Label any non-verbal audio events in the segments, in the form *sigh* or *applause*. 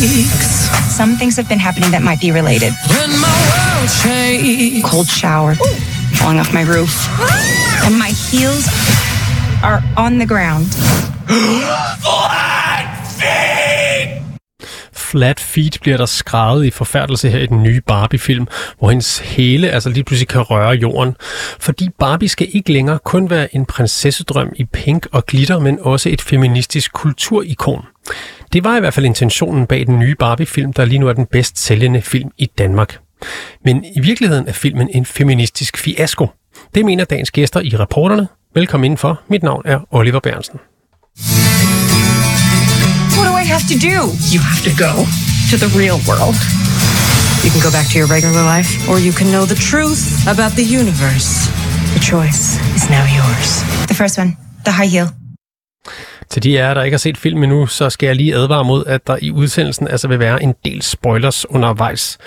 breaks. Some things have been happening that might be related. When my world shakes. Cold shower, falling off my roof, *gasps* and my heels are on the ground. *gasps* Flat feet flat feet bliver der skrevet i forfærdelse her i den nye Barbie-film, hvor hendes hæle altså lige pludselig kan røre jorden. Fordi Barbie skal ikke længere kun være en prinsessedrøm i pink og glitter, men også et feministisk kulturikon. Det var i hvert fald intentionen bag den nye Barbie-film, der lige nu er den bedst sælgende film i Danmark. Men i virkeligheden er filmen en feministisk fiasko. Det mener dagens gæster i reporterne. Velkommen indenfor. Mit navn er Oliver Bernsen to do? You have to go to the real world. You can go back to your regular life, or you can know the truth about the universe. The choice is now yours. The first one, the high heel. Til de af jer, der ikke har set filmen endnu, så skal jeg lige advare mod, at der i udsendelsen altså vil være en del spoilers undervejs.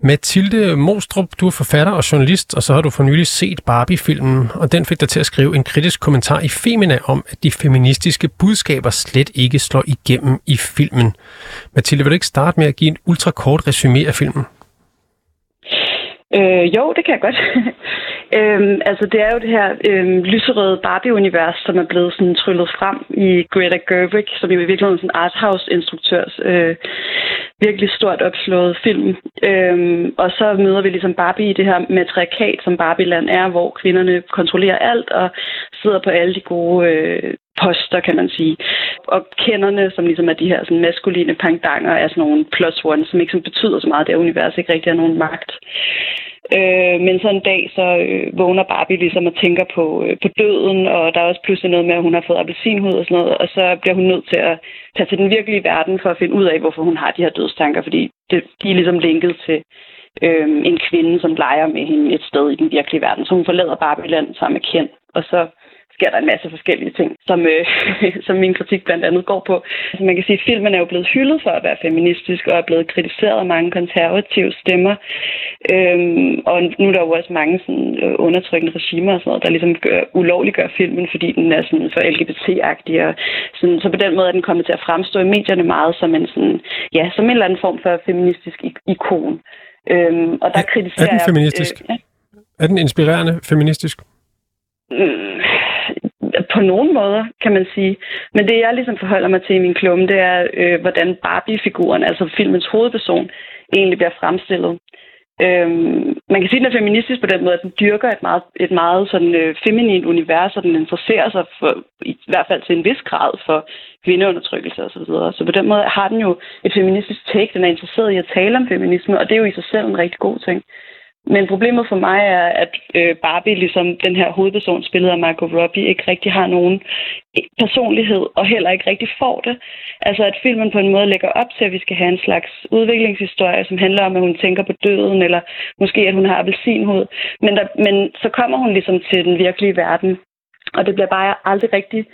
Mathilde Mostrup, du er forfatter og journalist, og så har du for nylig set Barbie-filmen, og den fik dig til at skrive en kritisk kommentar i Femina om, at de feministiske budskaber slet ikke slår igennem i filmen. Mathilde, vil du ikke starte med at give en ultrakort resume af filmen? Øh, jo, det kan jeg godt øhm, altså, det er jo det her øhm, lyserøde Barbie-univers, som er blevet sådan tryllet frem i Greta Gerwig, som jo i virkeligheden er sådan en arthouse-instruktørs øh, virkelig stort opslået film. Øhm, og så møder vi ligesom Barbie i det her matriarkat, som Barbie-land er, hvor kvinderne kontrollerer alt og sidder på alle de gode øh, poster, kan man sige. Og kenderne, som ligesom er de her sådan maskuline pangdanger, er sådan nogle plus one, som ikke sådan betyder så meget, det univers ikke rigtig har nogen magt. Øh, men så en dag, så øh, vågner Barbie ligesom og tænker på, øh, på døden, og der er også pludselig noget med, at hun har fået appelsinhud og sådan noget, og så bliver hun nødt til at tage til den virkelige verden for at finde ud af, hvorfor hun har de her dødstanker, fordi det, de er ligesom linket til øh, en kvinde, som leger med hende et sted i den virkelige verden. Så hun forlader Barbie-land sammen med Ken, og så sker der en masse forskellige ting, som, øh, *laughs* som min kritik blandt andet går på. Altså man kan sige, at filmen er jo blevet hyldet for at være feministisk og er blevet kritiseret af mange konservative stemmer. Øhm, og nu er der jo også mange sådan, øh, undertrykkende regimer og sådan noget, der ligesom gør, ulovliggør filmen, fordi den er sådan for LGBT-agtig. Og sådan, så på den måde er den kommet til at fremstå i medierne meget som en, sådan, ja, som en eller anden form for feministisk ikon. Øhm, og der er, kritiserer er den feministisk? Jeg, øh, ja. Er den inspirerende feministisk? Mm, på nogen måder, kan man sige. Men det, jeg ligesom forholder mig til i min klumme, det er, øh, hvordan Barbie-figuren, altså filmens hovedperson, egentlig bliver fremstillet. Øhm, man kan sige, at den er feministisk på den måde, at den dyrker et meget, et meget sådan, øh, feminint univers, og den interesserer sig for, i hvert fald til en vis grad for kvindeundertrykkelse osv. Så, videre. så på den måde har den jo et feministisk take, den er interesseret i at tale om feminisme, og det er jo i sig selv en rigtig god ting. Men problemet for mig er, at øh, Barbie, ligesom den her hovedperson spillet af Margot Robbie, ikke rigtig har nogen eh, personlighed, og heller ikke rigtig får det. Altså at filmen på en måde lægger op til, at vi skal have en slags udviklingshistorie, som handler om, at hun tænker på døden, eller måske at hun har appelsinhud. Men, der, men så kommer hun ligesom til den virkelige verden, og det bliver bare aldrig rigtig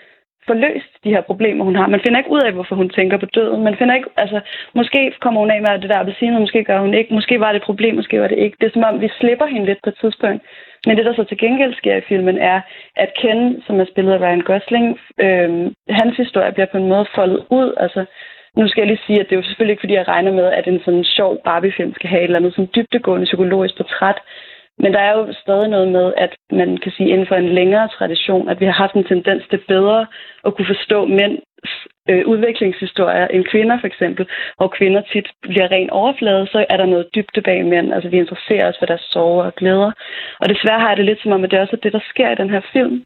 få løst de her problemer, hun har. Man finder ikke ud af, hvorfor hun tænker på døden. Man finder ikke, altså, måske kommer hun af med det der appelsiner, måske gør hun ikke. Måske var det et problem, måske var det ikke. Det er som om, vi slipper hende lidt på et tidspunkt. Men det, der så til gengæld sker i filmen, er, at Ken, som er spillet af Ryan Gosling, øh, hans historie bliver på en måde foldet ud. Altså, nu skal jeg lige sige, at det er jo selvfølgelig ikke, fordi jeg regner med, at en sådan sjov Barbie-film skal have et eller andet sådan dybtegående psykologisk portræt. Men der er jo stadig noget med, at man kan sige inden for en længere tradition, at vi har haft en tendens til bedre at kunne forstå mænds øh, udviklingshistorier end kvinder for eksempel, hvor kvinder tit bliver ren overflade, så er der noget dybde bag mænd. Altså vi interesserer os for deres sorger og glæder. Og desværre har jeg det lidt som om, at det også er det, der sker i den her film.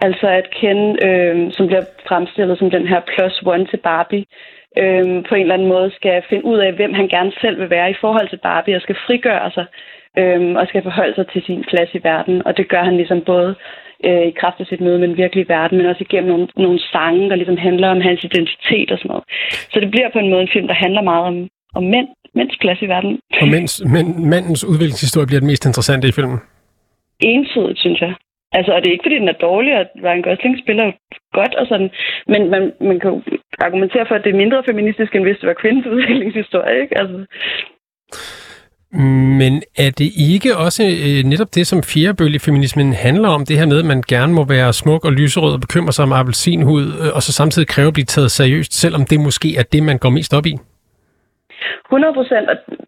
Altså at Ken, øh, som bliver fremstillet som den her plus one til Barbie, øh, på en eller anden måde skal finde ud af, hvem han gerne selv vil være i forhold til Barbie, og skal frigøre sig øhm, og skal forholde sig til sin plads i verden. Og det gør han ligesom både øh, i kraft af sit møde med den virkelige verden, men også igennem nogle, nogle sange, der ligesom handler om hans identitet og sådan noget. Så det bliver på en måde en film, der handler meget om, om mænd, mænds plads i verden. Og mænds, mænd, mandens udviklingshistorie bliver den mest interessante i filmen? Ensidigt, synes jeg. Altså, og det er ikke, fordi den er dårlig, at Ryan Gosling spiller godt og sådan, men man, man kan jo argumentere for, at det er mindre feministisk, end hvis det var kvindens *laughs* udviklingshistorie, ikke? Altså. Men er det ikke også øh, netop det, som feminismen handler om, det her med, at man gerne må være smuk og lyserød og bekymre sig om appelsinhud, øh, og så samtidig kræve at blive taget seriøst, selvom det måske er det, man går mest op i? 100 procent.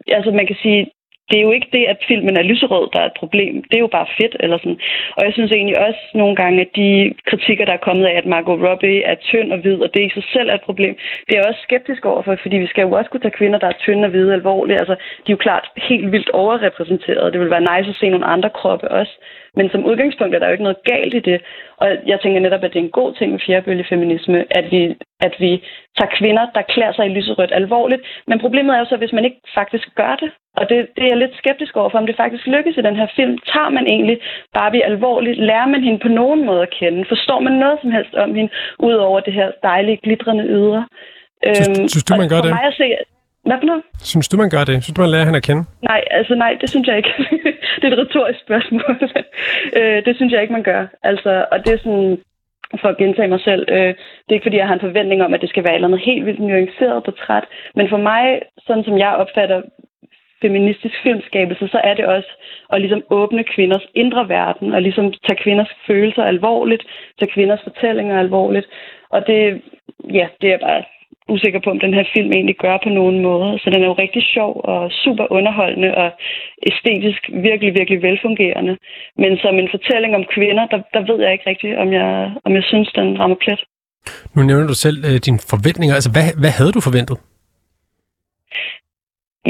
Altså man kan sige, det er jo ikke det, at filmen er lyserød, der er et problem. Det er jo bare fedt. Eller sådan. Og jeg synes egentlig også nogle gange, at de kritikker, der er kommet af, at Margot Robbie er tynd og hvid, og det i sig selv er et problem, det er jeg også skeptisk overfor, fordi vi skal jo også kunne tage kvinder, der er tynde og hvide alvorligt. Altså, de er jo klart helt vildt overrepræsenteret. Det vil være nice at se nogle andre kroppe også. Men som udgangspunkt er der jo ikke noget galt i det. Og jeg tænker netop, at det er en god ting med fjerdebølgefeminisme, at vi, at vi tager kvinder, der klæder sig i lyserødt alvorligt. Men problemet er jo så, hvis man ikke faktisk gør det. Og det, det er jeg lidt skeptisk overfor, om det faktisk lykkes i den her film. Tager man egentlig Barbie alvorligt? Lærer man hende på nogen måde at kende? Forstår man noget som helst om hende, ud over det her dejlige, glitrende ydre? Synes, øhm, synes du, man gør for det? Mig at se, hvad for noget? Synes du, man gør det? Synes du, man lærer hende at kende? Nej, altså nej, det synes jeg ikke. *laughs* det er et retorisk spørgsmål. *laughs* øh, det synes jeg ikke, man gør. Altså, og det er sådan, for at gentage mig selv, øh, det er ikke fordi, jeg har en forventning om, at det skal være et eller andet helt vildt nuanceret portræt. Men for mig, sådan som jeg opfatter feministisk filmskabelse, så er det også at ligesom åbne kvinders indre verden, og ligesom tage kvinders følelser alvorligt, tage kvinders fortællinger alvorligt. Og det, ja, det er bare usikker på, om den her film egentlig gør på nogen måde. Så den er jo rigtig sjov og super underholdende og æstetisk virkelig, virkelig velfungerende. Men som en fortælling om kvinder, der, der ved jeg ikke rigtigt, om jeg, om jeg synes, den rammer plet. Nu nævner du selv øh, dine forventninger. Altså, hvad, hvad havde du forventet?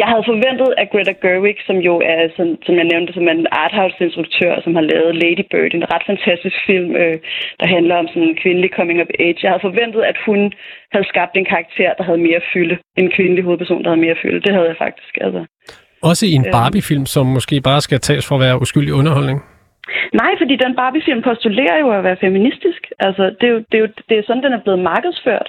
Jeg havde forventet, at Greta Gerwig, som jo er, som, som jeg nævnte, som er en arthouse-instruktør, som har lavet Lady Bird, en ret fantastisk film, øh, der handler om sådan en kvindelig coming of age. Jeg havde forventet, at hun havde skabt en karakter, der havde mere fylde. En kvindelig hovedperson, der havde mere fylde. Det havde jeg faktisk. Altså. Også i en øhm. Barbie-film, som måske bare skal tages for at være uskyldig underholdning? Nej, fordi den Barbie-film postulerer jo at være feministisk. Altså, det er jo, det er jo det er sådan, den er blevet markedsført.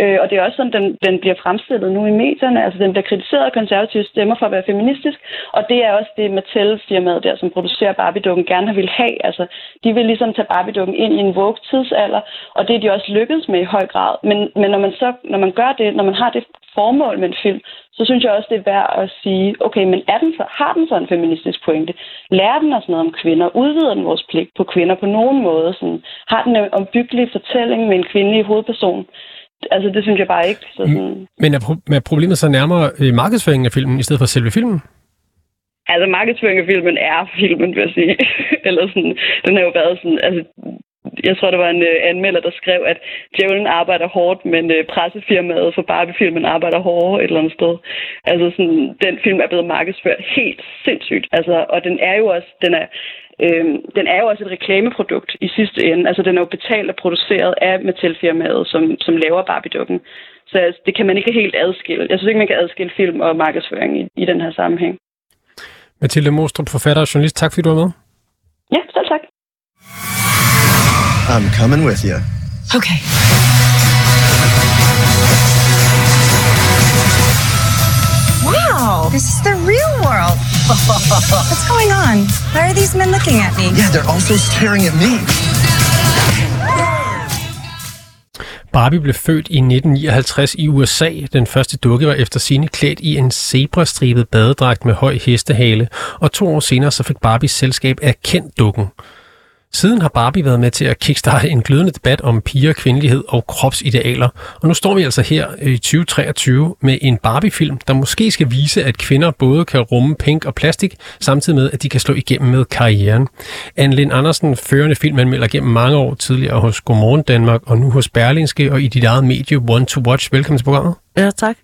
Øh, og det er også sådan, den, den bliver fremstillet nu i medierne. Altså, den bliver kritiseret af konservative stemmer for at være feministisk. Og det er også det Mattel-firmaet der, som producerer Barbie-dukken, gerne har vil have. Altså, de vil ligesom tage Barbie-dukken ind i en Vogue-tidsalder, og det er de også lykkedes med i høj grad. Men, men når, man så, når man gør det, når man har det formål med en film, så synes jeg også, det er værd at sige, okay, men er den så, har den så en feministisk pointe? Lærer den os noget om kvinder? Udvider den vores pligt på kvinder på nogen måde? Sådan, har den en ombyggelig fortælling med en kvindelig hovedperson? Altså det synes jeg bare ikke. Så sådan... Men er, pro- er problemet så nærmere øh, markedsføringen af filmen, i stedet for selve filmen? Altså markedsføringen af filmen er filmen, vil jeg sige. *laughs* Eller sådan, den har jo været sådan, altså jeg tror, der var en uh, anmelder, der skrev, at djævlen arbejder hårdt, men uh, pressefirmaet for Barbie-filmen arbejder hårdere et eller andet sted. Altså sådan, den film er blevet markedsført helt sindssygt. Altså, og den er jo også, den er, øh, den er jo også et reklameprodukt i sidste ende. Altså, den er jo betalt og produceret af Mattel-firmaet, som, som laver Barbie-dukken. Så altså, det kan man ikke helt adskille. Jeg synes ikke, man kan adskille film og markedsføring i, i den her sammenhæng. Mathilde Mostrup, forfatter og journalist. Tak fordi du var med. Ja, selv tak. I'm coming with you. Okay. Wow, this is the real world. *laughs* What's going on? Why are these men looking at me? Yeah, they're also staring at me. Barbie blev født i 1959 i USA. Den første dukke var efter sine klædt i en zebrastribet badedragt med høj hestehale, og to år senere så fik Barbies selskab erkendt dukken. Siden har Barbie været med til at kickstarte en glødende debat om piger, kvindelighed og kropsidealer. Og nu står vi altså her i 2023 med en Barbie-film, der måske skal vise, at kvinder både kan rumme pink og plastik, samtidig med, at de kan slå igennem med karrieren. Anne Lind Andersen, førende filmanmelder gennem mange år tidligere hos Godmorgen Danmark, og nu hos Berlingske og i dit eget medie One to Watch. Velkommen til programmet. Ja, tak.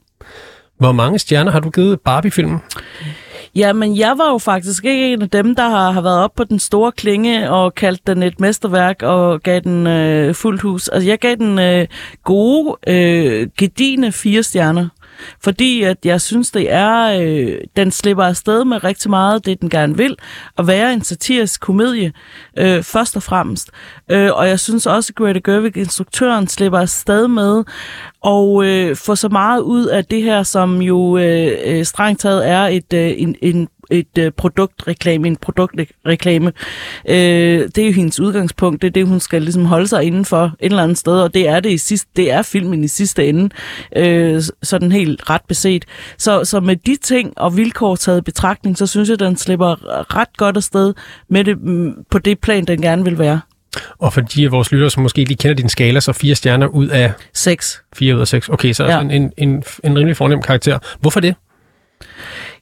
Hvor mange stjerner har du givet Barbie-filmen? Ja, men jeg var jo faktisk ikke en af dem, der har, har været op på den store klinge og kaldt den et mesterværk og gav den øh, fuldt hus. Altså, jeg gav den øh, gode, øh, gedine fire stjerner. Fordi at jeg synes, det er, øh, den slipper afsted med rigtig meget det, den gerne vil, at være en satirisk komedie, øh, først og fremmest. Øh, og jeg synes også, at Greta Gerwig, instruktøren, slipper afsted med og øh, få så meget ud af det her, som jo øh, øh strengt taget er et, øh, en, en et øh, produktreklame, en produktreklame. Øh, det er jo hendes udgangspunkt, det er det, hun skal ligesom holde sig inden for et eller andet sted, og det er det i sidste, det er filmen i sidste ende, øh, sådan helt ret beset. Så, så med de ting og vilkår taget i betragtning, så synes jeg, den slipper ret godt afsted med det, mm, på det plan, den gerne vil være. Og for de af vores lyttere, som måske lige kender din skala, så fire stjerner ud af... Seks. Fire ud af seks. Okay, så ja. altså en, en, en, en rimelig fornem karakter. Hvorfor det?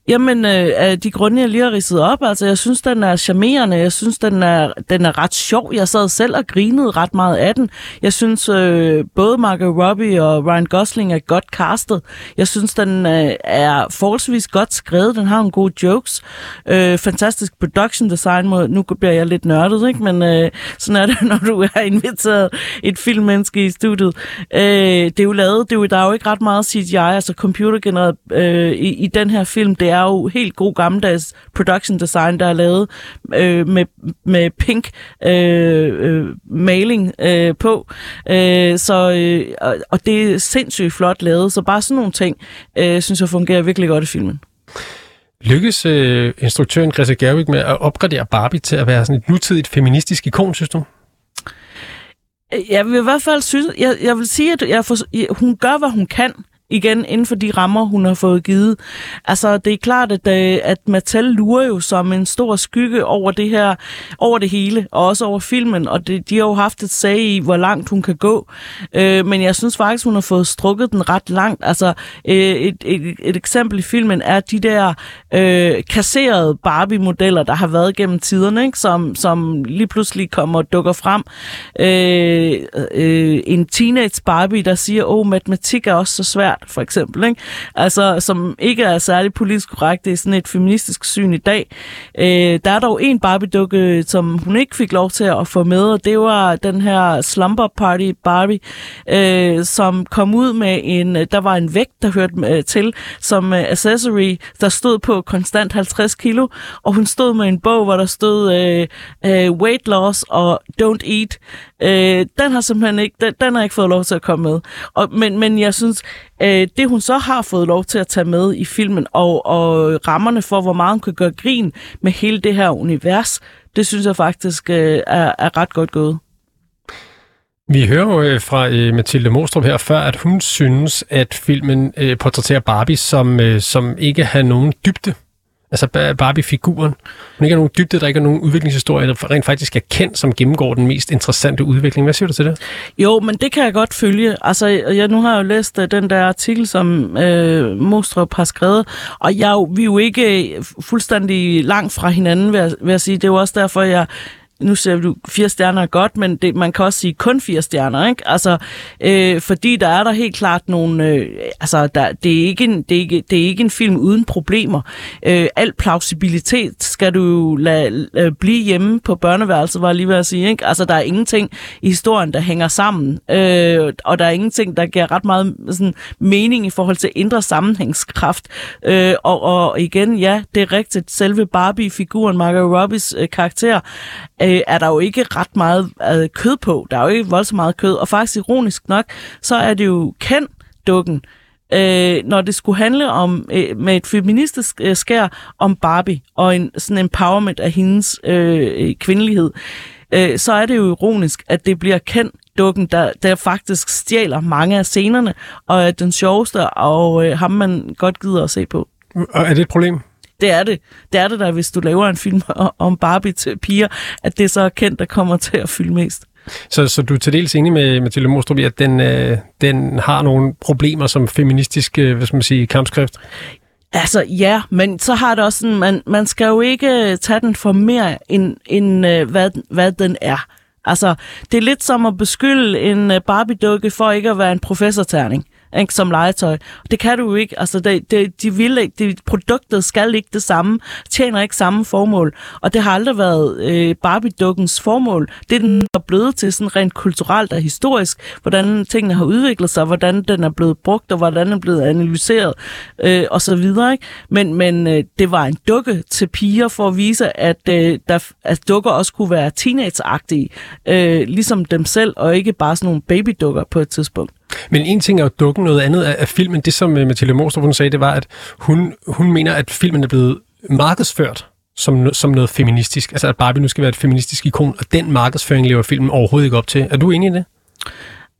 Jamen, øh, af de grunde, jeg lige har ridset op, altså jeg synes, den er charmerende, jeg synes, den er, den er ret sjov. Jeg sad selv og grinede ret meget af den. Jeg synes, øh, både Margot Robbie og Ryan Gosling er godt castet. Jeg synes, den øh, er forholdsvis godt skrevet. Den har en god jokes. Øh, fantastisk production design. mod, nu bliver jeg lidt nørdet, ikke? men øh, sådan er det, *laughs* når du er inviteret et filmmenneske i studiet. Øh, det er jo lavet, det er jo, der er jo ikke ret meget CGI, altså computergenereret øh, i, i den her film. Det er jo helt god gammeldags production design, der er lavet øh, med, med pink øh, øh, maling øh, på. Øh, så, øh, og, det er sindssygt flot lavet, så bare sådan nogle ting, øh, synes jeg fungerer virkelig godt i filmen. Lykkes øh, instruktøren Greta Gerwig med at opgradere Barbie til at være sådan et nutidigt feministisk ikon, synes du? Jeg vil i hvert fald synes, jeg, jeg vil sige, at jeg for, hun gør, hvad hun kan igen inden for de rammer, hun har fået givet. Altså, det er klart, at, øh, at Mattel lurer jo som en stor skygge over det her, over det hele, og også over filmen, og det, de har jo haft et sag i, hvor langt hun kan gå. Øh, men jeg synes faktisk, hun har fået strukket den ret langt. Altså, øh, et, et, et eksempel i filmen er de der øh, kasserede Barbie-modeller, der har været gennem tiderne, ikke? Som, som lige pludselig kommer og dukker frem. Øh, øh, en teenage Barbie, der siger, åh, matematik er også så svært, svært, for eksempel. Ikke? Altså, som ikke er særlig politisk korrekt. Det er sådan et feministisk syn i dag. Øh, der er dog en Barbie-dukke, som hun ikke fik lov til at få med, og det var den her Slumber Party Barbie, øh, som kom ud med en, der var en vægt, der hørte øh, til, som øh, accessory, der stod på konstant 50 kilo, og hun stod med en bog, hvor der stod øh, øh, weight loss og don't eat. Øh, den har simpelthen ikke, den, den har ikke fået lov til at komme med. Og, men, men jeg synes, øh, det hun så har fået lov til at tage med i filmen, og, og rammerne for, hvor meget hun kan gøre grin med hele det her univers, det synes jeg faktisk øh, er, er ret godt gået. Vi hører jo øh, fra øh, Mathilde Mostrup her før, at hun synes, at filmen øh, portrætterer Barbie, som, øh, som ikke har nogen dybde. Altså Barbie-figuren. Hun ikke har nogen dybde, der ikke er nogen udviklingshistorie, der rent faktisk er kendt, som gennemgår den mest interessante udvikling. Hvad siger du til det? Jo, men det kan jeg godt følge. Altså, jeg, nu har jeg jo læst uh, den der artikel, som øh, Mostrup har skrevet, og jeg, vi er jo ikke øh, fuldstændig langt fra hinanden, vil jeg, vil jeg sige. Det er jo også derfor, jeg nu ser du, fire stjerner er godt, men det, man kan også sige kun fire stjerner, ikke? Altså, øh, fordi der er der helt klart nogle, øh, altså, der, det, er ikke en, det, er ikke, det er ikke en film uden problemer. Øh, al plausibilitet skal du jo lade, lade blive hjemme på børneværelset, var jeg lige ved at sige, ikke? Altså, der er ingenting i historien, der hænger sammen, øh, og der er ingenting, der giver ret meget sådan, mening i forhold til indre sammenhængskraft. Øh, og, og igen, ja, det er rigtigt, selve Barbie-figuren, Margot Robbies øh, karakter, øh, Øh, er der jo ikke ret meget øh, kød på. Der er jo ikke voldsomt meget kød. Og faktisk ironisk nok, så er det jo kendt dukken, øh, når det skulle handle om øh, med et feministisk øh, skær om Barbie og en sådan empowerment af hendes øh, kvindelighed, øh, så er det jo ironisk, at det bliver kendt dukken, der, der faktisk stjæler mange af scenerne, og er den sjoveste, og øh, ham man godt gider at se på. Og er det et problem? Det er det. Det er det der, hvis du laver en film om Barbie til piger, at det så er kendt, der kommer til at fylde mest. Så, så du er til dels enig med Mathilde Mostrup at den, øh, den har nogle problemer som feministisk øh, hvad skal man sige, kampskrift? Altså ja, men så har det også sådan, man, man skal jo ikke tage den for mere, end, end øh, hvad, hvad den er. Altså, det er lidt som at beskylde en øh, Barbie-dukke for ikke at være en professorterning ikke, som legetøj. Det kan du jo ikke. Altså, det, det, de vil ikke, det, produktet skal ikke det samme, tjener ikke samme formål. Og det har aldrig været øh, Barbie-dukkens formål. Det er den er blevet til sådan rent kulturelt og historisk, hvordan tingene har udviklet sig, hvordan den er blevet brugt, og hvordan den er blevet analyseret, øh, og så videre. Ikke? Men, men øh, det var en dukke til piger for at vise, at, øh, der, at dukker også kunne være teenageagtige, øh, ligesom dem selv, og ikke bare sådan nogle babydukker på et tidspunkt. Men en ting er jo dukken, noget andet er filmen. Det, som øh, Mathilde Morstrup hun sagde, det var, at hun, hun mener, at filmen er blevet markedsført som, som noget feministisk. Altså, at Barbie nu skal være et feministisk ikon, og den markedsføring lever filmen overhovedet ikke op til. Er du enig i det?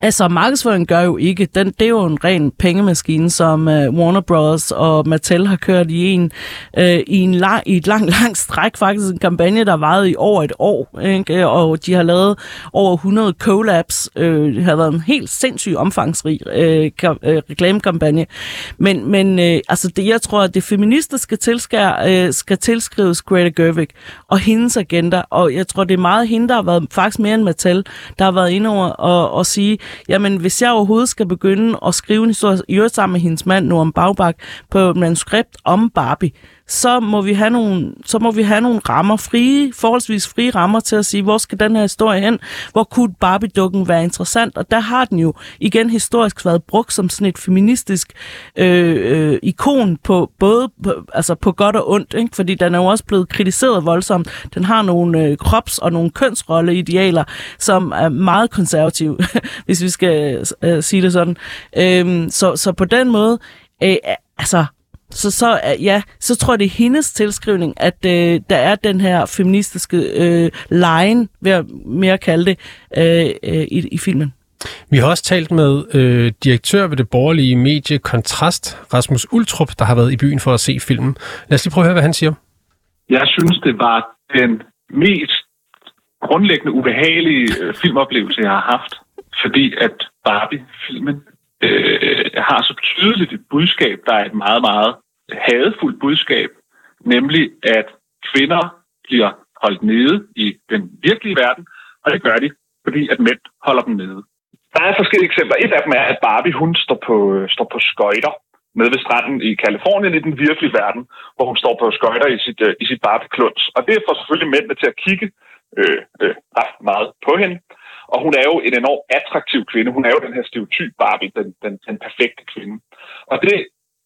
Altså, markedsføring gør jo ikke. Den, det er jo en ren pengemaskine, som uh, Warner Bros. og Mattel har kørt i en, uh, i, en lang, i et langt, *laughs* langt stræk. Faktisk en kampagne, der varede i over et år. Ikke? Og de har lavet over 100 collabs. Uh, det har været en helt sindssyg omfangsrig uh, ka- uh, reklamekampagne. Men, men uh, altså det, jeg tror, at det feministiske tilskær, tilskære, uh, skal tilskrives Greta Gerwig og hendes agenda. Og jeg tror, det er meget hende, der har været, faktisk mere end Mattel, der har været inde over og, og sige, jamen hvis jeg overhovedet skal begynde at skrive en historie, i øvrigt sammen med hendes mand, Norm Bagbak, på et manuskript om Barbie, så må vi have nogle, så må vi have nogle rammer, frie, forholdsvis frie rammer til at sige, hvor skal den her historie hen? Hvor kunne Barbie-dukken være interessant? Og der har den jo igen historisk været brugt som sådan et feministisk øh, øh, ikon på både på, altså på godt og ondt, ikke? fordi den er jo også blevet kritiseret voldsomt. Den har nogle øh, krops- og nogle kønsrolleidealer, som er meget konservative, *laughs* hvis vi skal øh, sige det sådan. Øh, så, så på den måde, øh, altså så, så ja, så tror jeg, det er hendes tilskrivning, at øh, der er den her feministiske øh, line, vil jeg mere kalde det, øh, øh, i, i filmen. Vi har også talt med øh, direktør ved det borgerlige medie Kontrast, Rasmus Ultrup, der har været i byen for at se filmen. Lad os lige prøve at høre, hvad han siger. Jeg synes, det var den mest grundlæggende ubehagelige øh, filmoplevelse, jeg har haft, fordi at Barbie-filmen øh, har så tydeligt et budskab, der er et meget, meget hadefuldt budskab, nemlig at kvinder bliver holdt nede i den virkelige verden, og det gør de, fordi at mænd holder dem nede. Der er forskellige eksempler. Et af dem er, at Barbie hun står på, øh, står på skøjter nede ved stranden i Kalifornien i den virkelige verden, hvor hun står på skøjter i sit, øh, i sit Barbie-kluns. Og det får selvfølgelig mændene til at kigge øh, øh, ret meget på hende. Og hun er jo en enormt attraktiv kvinde. Hun er jo den her stereotyp Barbie, den, den, den perfekte kvinde. Og det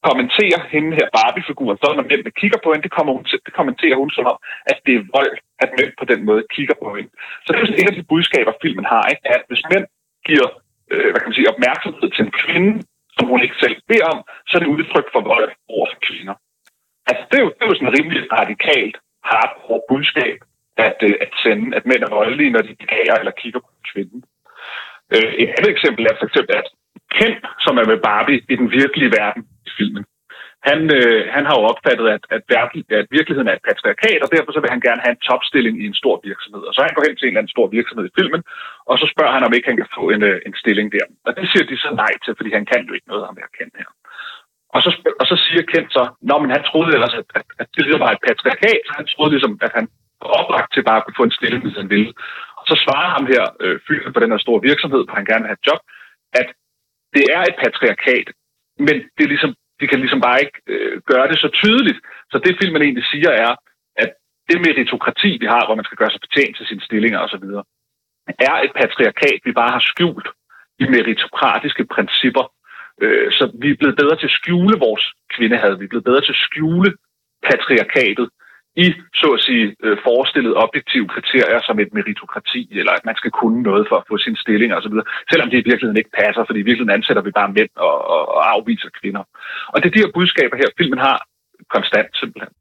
kommenterer hende her Barbie-figuren, så når mændene kigger på hende, det, kommer hun, det kommenterer hun som om, at det er vold, at mænd på den måde kigger på hende. Så det er jo et af de budskaber, filmen har, ikke? at hvis mænd giver øh, hvad kan man sige, opmærksomhed til en kvinde, som hun ikke selv beder om, så er det udtryk for vold over for kvinder. Altså, det er jo, det er jo sådan et rimelig radikalt, hardcore budskab, at, øh, at sende, at mænd er voldelige, når de begærer eller kigger på kvinden. Øh, et andet eksempel er for eksempel, at Ken, som er med Barbie i den virkelige verden i filmen, han, øh, han har jo opfattet, at, at, virkelig, at virkeligheden er et patriarkat, og derfor så vil han gerne have en topstilling i en stor virksomhed. Og så han går hen til en eller anden stor virksomhed i filmen, og så spørger han, om ikke han kan få en, øh, en stilling der. Og det siger de så nej til, fordi han kan jo ikke noget, om her Ken her. Og så, og så siger Kent så, Nå, men han troede ellers, at, at, at det ligesom var et patriarkat, så han troede ligesom, at han oplagt til bare at kunne få en stilling, hvis han ville. Og så svarer ham her, øh, fyren på den her store virksomhed, hvor han gerne vil have et job, at det er et patriarkat, men det er ligesom, de kan ligesom bare ikke øh, gøre det så tydeligt. Så det filmen egentlig siger er, at det meritokrati, vi har, hvor man skal gøre sig fortjent til sine stillinger osv., er et patriarkat, vi bare har skjult i meritokratiske principper. Øh, så vi er blevet bedre til at skjule vores kvindehad. Vi er blevet bedre til at skjule patriarkatet i, så at sige, øh, forestillet objektive kriterier som et meritokrati, eller at man skal kunne noget for at få sin stilling osv., selvom det i virkeligheden ikke passer, fordi i virkeligheden ansætter vi bare mænd og, og, og afviser kvinder. Og det er de her budskaber her, filmen har konstant simpelthen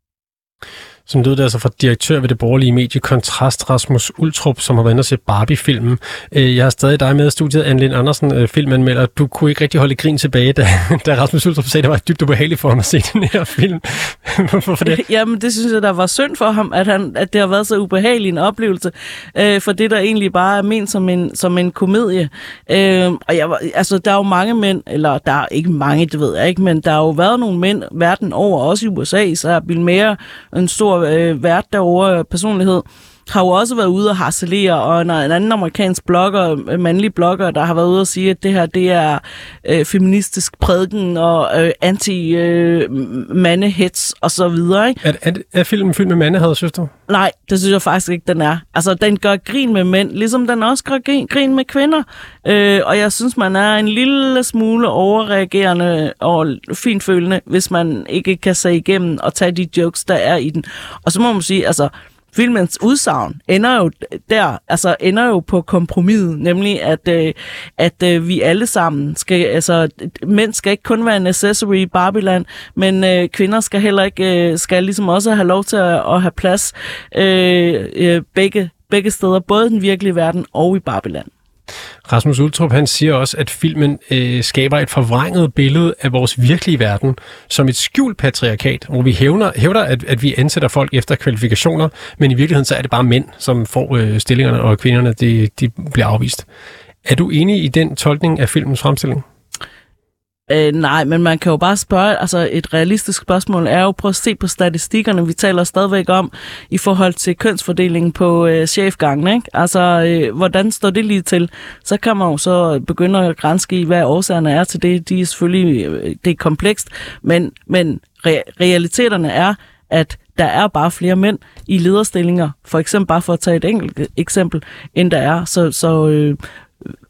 som lød det altså fra direktør ved det borgerlige medie Kontrast, Rasmus Ultrup, som har været inde og se Barbie-filmen. Øh, jeg har stadig dig med i studiet, Anne Andersen, øh, filmanmelder. Du kunne ikke rigtig holde grin tilbage, da, *laughs* da Rasmus Ultrup sagde, at det var dybt ubehageligt for ham at se den her film. *laughs* Hvorfor det? *laughs* Jamen, det synes jeg, der var synd for ham, at, han, at det har været så ubehagelig en oplevelse, øh, for det, der egentlig bare er ment som en, som en komedie. Øh, og jeg, altså, der er jo mange mænd, eller der er ikke mange, det ved jeg ikke, men der har jo været nogle mænd verden over, også i USA, så er Bill Mayer en stor øh, vært derovre, øh, personlighed, har jo også været ude og harcelere, og en, en anden amerikansk blogger, mandlig blogger, der har været ude og sige, at det her, det er øh, feministisk prædiken og øh, anti-mandehets øh, og så videre. Ikke? Er, er, er filmen fyldt med mandehad, synes du? Nej, det synes jeg faktisk ikke, den er. Altså, den gør grin med mænd, ligesom den også gør grin, grin med kvinder. Øh, og jeg synes, man er en lille smule overreagerende og finfølende, hvis man ikke kan se igennem og tage de jokes, der er i den. Og så må man sige, altså, filmens udsagn ender jo der, altså ender jo på kompromiset, nemlig at, øh, at øh, vi alle sammen skal, altså mænd skal ikke kun være en accessory i Barbieland, men øh, kvinder skal heller ikke, øh, skal ligesom også have lov til at, at have plads øh, øh, begge, begge steder, både i den virkelige verden og i Barbieland. Rasmus Ultrup han siger også, at filmen øh, skaber et forvrænget billede af vores virkelige verden som et skjult patriarkat, hvor vi hævner, hævder, at, at vi ansætter folk efter kvalifikationer, men i virkeligheden så er det bare mænd, som får øh, stillingerne, og kvinderne de, de bliver afvist. Er du enig i den tolkning af filmens fremstilling? Øh, nej, men man kan jo bare spørge, altså et realistisk spørgsmål er jo, prøv at se på statistikkerne, vi taler stadigvæk om i forhold til kønsfordelingen på øh, chefgangen, ikke? Altså, øh, hvordan står det lige til? Så kan man jo så begynde at grænske i, hvad årsagerne er til det. De er selvfølgelig, øh, det er komplekst, men, men re- realiteterne er, at der er bare flere mænd i lederstillinger, for eksempel bare for at tage et enkelt eksempel, end der er. Så, så øh,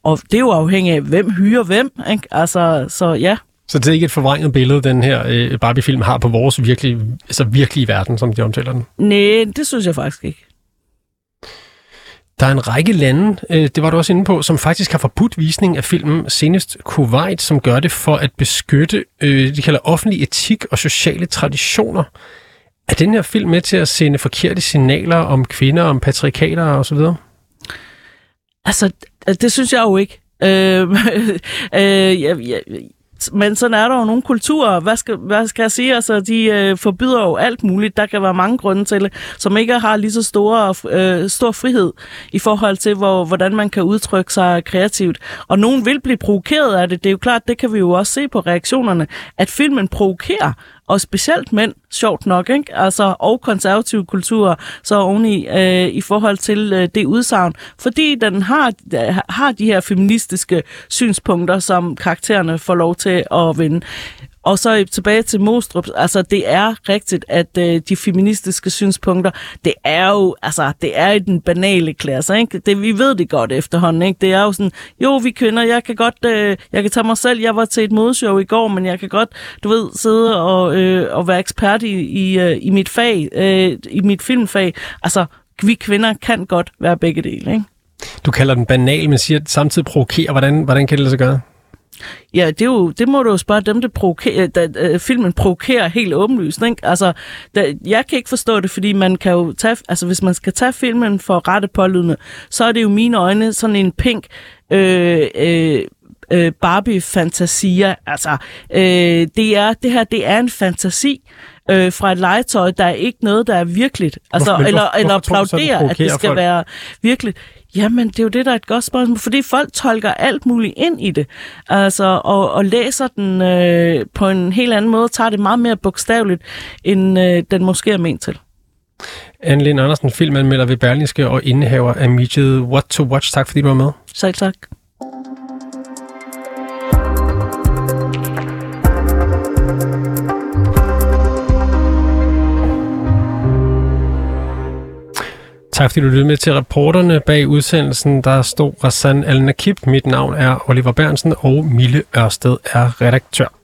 og det er jo afhængigt af, hvem hyrer hvem. Ikke? Altså, så ja. Så det er ikke et forvrænget billede, den her øh, Barbie-film har på vores virkelige, altså virkelige verden, som de omtaler den? Nej, det synes jeg faktisk ikke. Der er en række lande, øh, det var du også inde på, som faktisk har forbudt visning af filmen, senest Kuwait, som gør det for at beskytte, øh, de kalder offentlig etik og sociale traditioner. Er den her film med til at sende forkerte signaler om kvinder, om patriarkater og så videre? Altså, det synes jeg jo ikke. Øhm, *laughs* øh, øh, jeg, jeg, men sådan er der jo nogle kulturer, hvad skal, hvad skal jeg sige, altså de øh, forbyder jo alt muligt, der kan være mange grunde til det, som ikke har lige så store, øh, stor frihed i forhold til, hvor, hvordan man kan udtrykke sig kreativt. Og nogen vil blive provokeret af det, det er jo klart, det kan vi jo også se på reaktionerne, at filmen provokerer, og specielt mænd, sjovt nok, ikke? Altså, og konservative kulturer, så oveni øh, i forhold til øh, det udsagn, fordi den har, øh, har de her feministiske synspunkter, som karaktererne får lov til at vinde. Og så tilbage til Mostrup, altså det er rigtigt, at øh, de feministiske synspunkter, det er jo, altså det er i den banale klasse, ikke? Det, vi ved det godt efterhånden, ikke? Det er jo sådan, jo vi kvinder, jeg kan godt, øh, jeg kan tage mig selv, jeg var til et modeshow i går, men jeg kan godt, du ved, sidde og, øh, og være ekspert i, i, øh, i mit fag, øh, i mit filmfag. Altså, vi kvinder kan godt være begge dele, ikke? Du kalder den banal, men siger samtidig provokerer. Hvordan, hvordan kan det lade sig gøre? Ja, det, er jo, det må du jo spørge dem, der, provokerer, da, øh, filmen provokerer helt åbenlyst. Ikke? Altså, da, jeg kan ikke forstå det, fordi man kan jo tage, altså, hvis man skal tage filmen for rette pålydende, så er det jo mine øjne sådan en pink øh, øh, øh, Barbie-fantasier. Altså, øh, det, er, det her det er en fantasi øh, fra et legetøj. Der er ikke noget, der er virkeligt. Altså, Hvorfor- eller, hvorfor- eller hvorfor tror du så, det applaudere, at det skal folk? være virkeligt. Jamen, det er jo det, der er et godt spørgsmål, fordi folk tolker alt muligt ind i det, altså, og, og læser den øh, på en helt anden måde, tager det meget mere bogstaveligt, end øh, den måske er ment til. Anne Lind Andersen, filmanmelder ved Berlingske og indehaver af mediet What to Watch. Tak fordi du var med. Selv tak. Tak fordi du lyttede med til reporterne bag udsendelsen. Der stod Rassan Al-Nakib. Mit navn er Oliver Bernsen, og Mille Ørsted er redaktør.